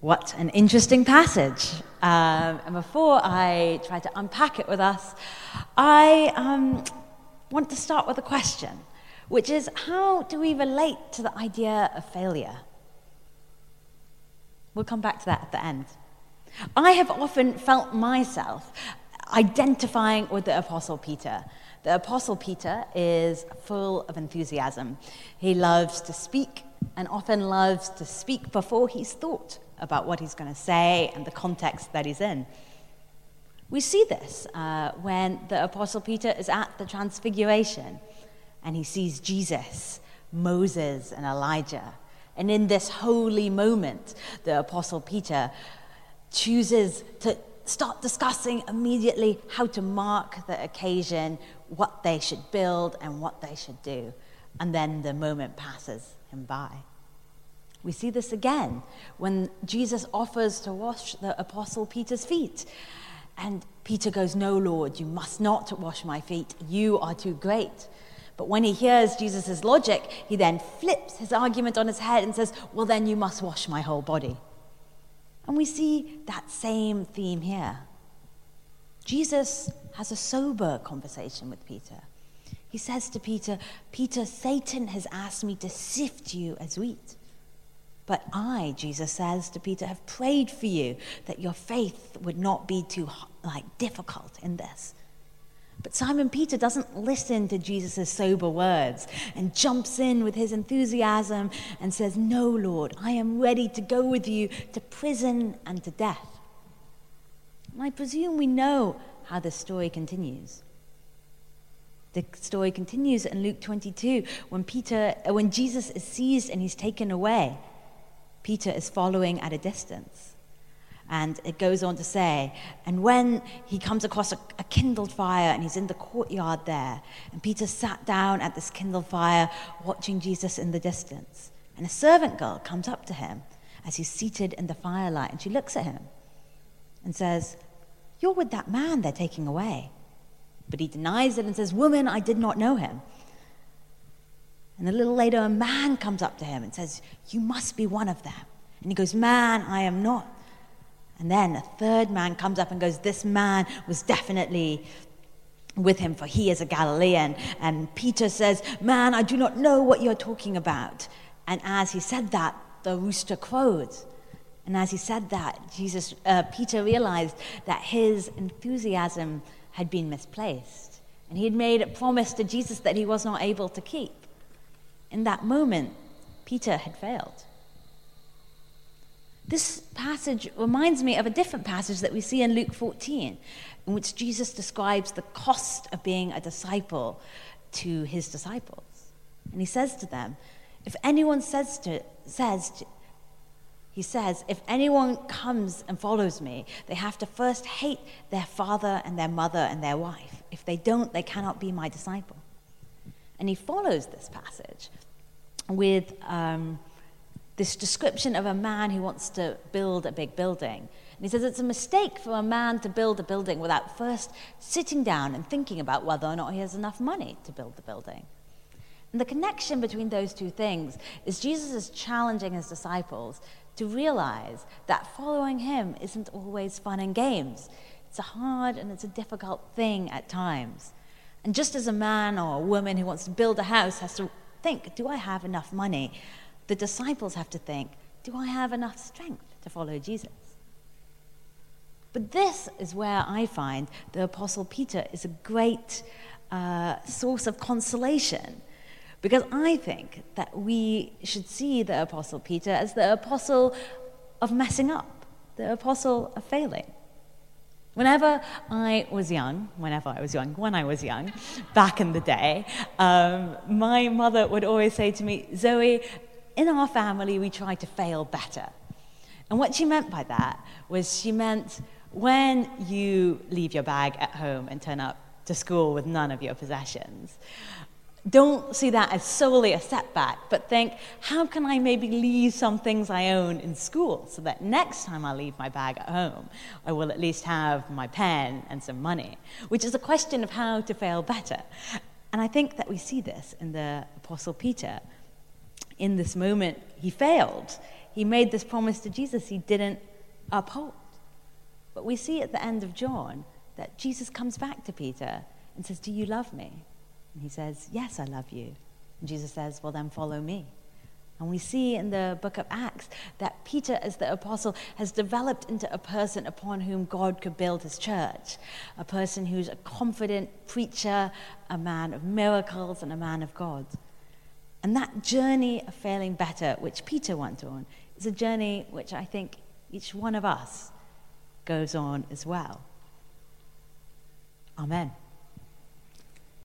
What an interesting passage. Um, and before I try to unpack it with us, I um, want to start with a question, which is how do we relate to the idea of failure? We'll come back to that at the end. I have often felt myself identifying with the Apostle Peter. The Apostle Peter is full of enthusiasm. He loves to speak and often loves to speak before he's thought about what he's going to say and the context that he's in. We see this uh, when the Apostle Peter is at the Transfiguration and he sees Jesus, Moses, and Elijah. And in this holy moment, the Apostle Peter chooses to start discussing immediately how to mark the occasion, what they should build, and what they should do. And then the moment passes him by. We see this again when Jesus offers to wash the Apostle Peter's feet. And Peter goes, No, Lord, you must not wash my feet. You are too great. But when he hears Jesus' logic, he then flips his argument on his head and says, Well, then you must wash my whole body. And we see that same theme here. Jesus has a sober conversation with Peter. He says to Peter, Peter, Satan has asked me to sift you as wheat. But I, Jesus says to Peter, have prayed for you that your faith would not be too like difficult in this. But Simon Peter doesn't listen to Jesus' sober words and jumps in with his enthusiasm and says, No, Lord, I am ready to go with you to prison and to death. And I presume we know how the story continues. The story continues in Luke 22 when Peter, uh, when Jesus is seized and he's taken away. Peter is following at a distance. And it goes on to say, and when he comes across a, a, kindled fire and he's in the courtyard there, and Peter sat down at this kindled fire watching Jesus in the distance. And a servant girl comes up to him as he's seated in the firelight, and she looks at him and says, You're with that man they're taking away. But he denies it and says, Woman, I did not know him. And a little later, a man comes up to him and says, You must be one of them. And he goes, Man, I am not. And then a third man comes up and goes, This man was definitely with him, for he is a Galilean. And Peter says, Man, I do not know what you're talking about. And as he said that, the rooster crowed. And as he said that, Jesus, uh, Peter realized that his enthusiasm had been misplaced. And he had made a promise to Jesus that he was not able to keep. In that moment, Peter had failed. This passage reminds me of a different passage that we see in Luke 14, in which Jesus describes the cost of being a disciple to his disciples. And he says to them, if anyone says to, says to, he says, if anyone comes and follows me, they have to first hate their father and their mother and their wife. If they don't, they cannot be my disciple. And he follows this passage with um, this description of a man who wants to build a big building. And he says it's a mistake for a man to build a building without first sitting down and thinking about whether or not he has enough money to build the building. And the connection between those two things is Jesus is challenging his disciples to realize that following him isn't always fun and games. It's a hard and it's a difficult thing at times. And just as a man or a woman who wants to build a house has to think, do I have enough money? The disciples have to think, do I have enough strength to follow Jesus? But this is where I find the Apostle Peter is a great uh, source of consolation. Because I think that we should see the Apostle Peter as the apostle of messing up, the apostle of failing. Whenever I was young, whenever I was young, when I was young, back in the day, um, my mother would always say to me, Zoe, in our family, we try to fail better. And what she meant by that was she meant when you leave your bag at home and turn up to school with none of your possessions, don't see that as solely a setback, but think, how can I maybe leave some things I own in school so that next time I leave my bag at home, I will at least have my pen and some money? Which is a question of how to fail better. And I think that we see this in the Apostle Peter. In this moment, he failed. he made this promise to Jesus he didn't uphold. But we see at the end of John that Jesus comes back to Peter and says, Do you love me? And he says, Yes, I love you. And Jesus says, Well, then follow me. And we see in the book of Acts that Peter, as the apostle, has developed into a person upon whom God could build his church. A person who's a confident preacher, a man of miracles, and a man of God. And that journey of failing better, which Peter went on, is a journey which I think each one of us goes on as well. Amen.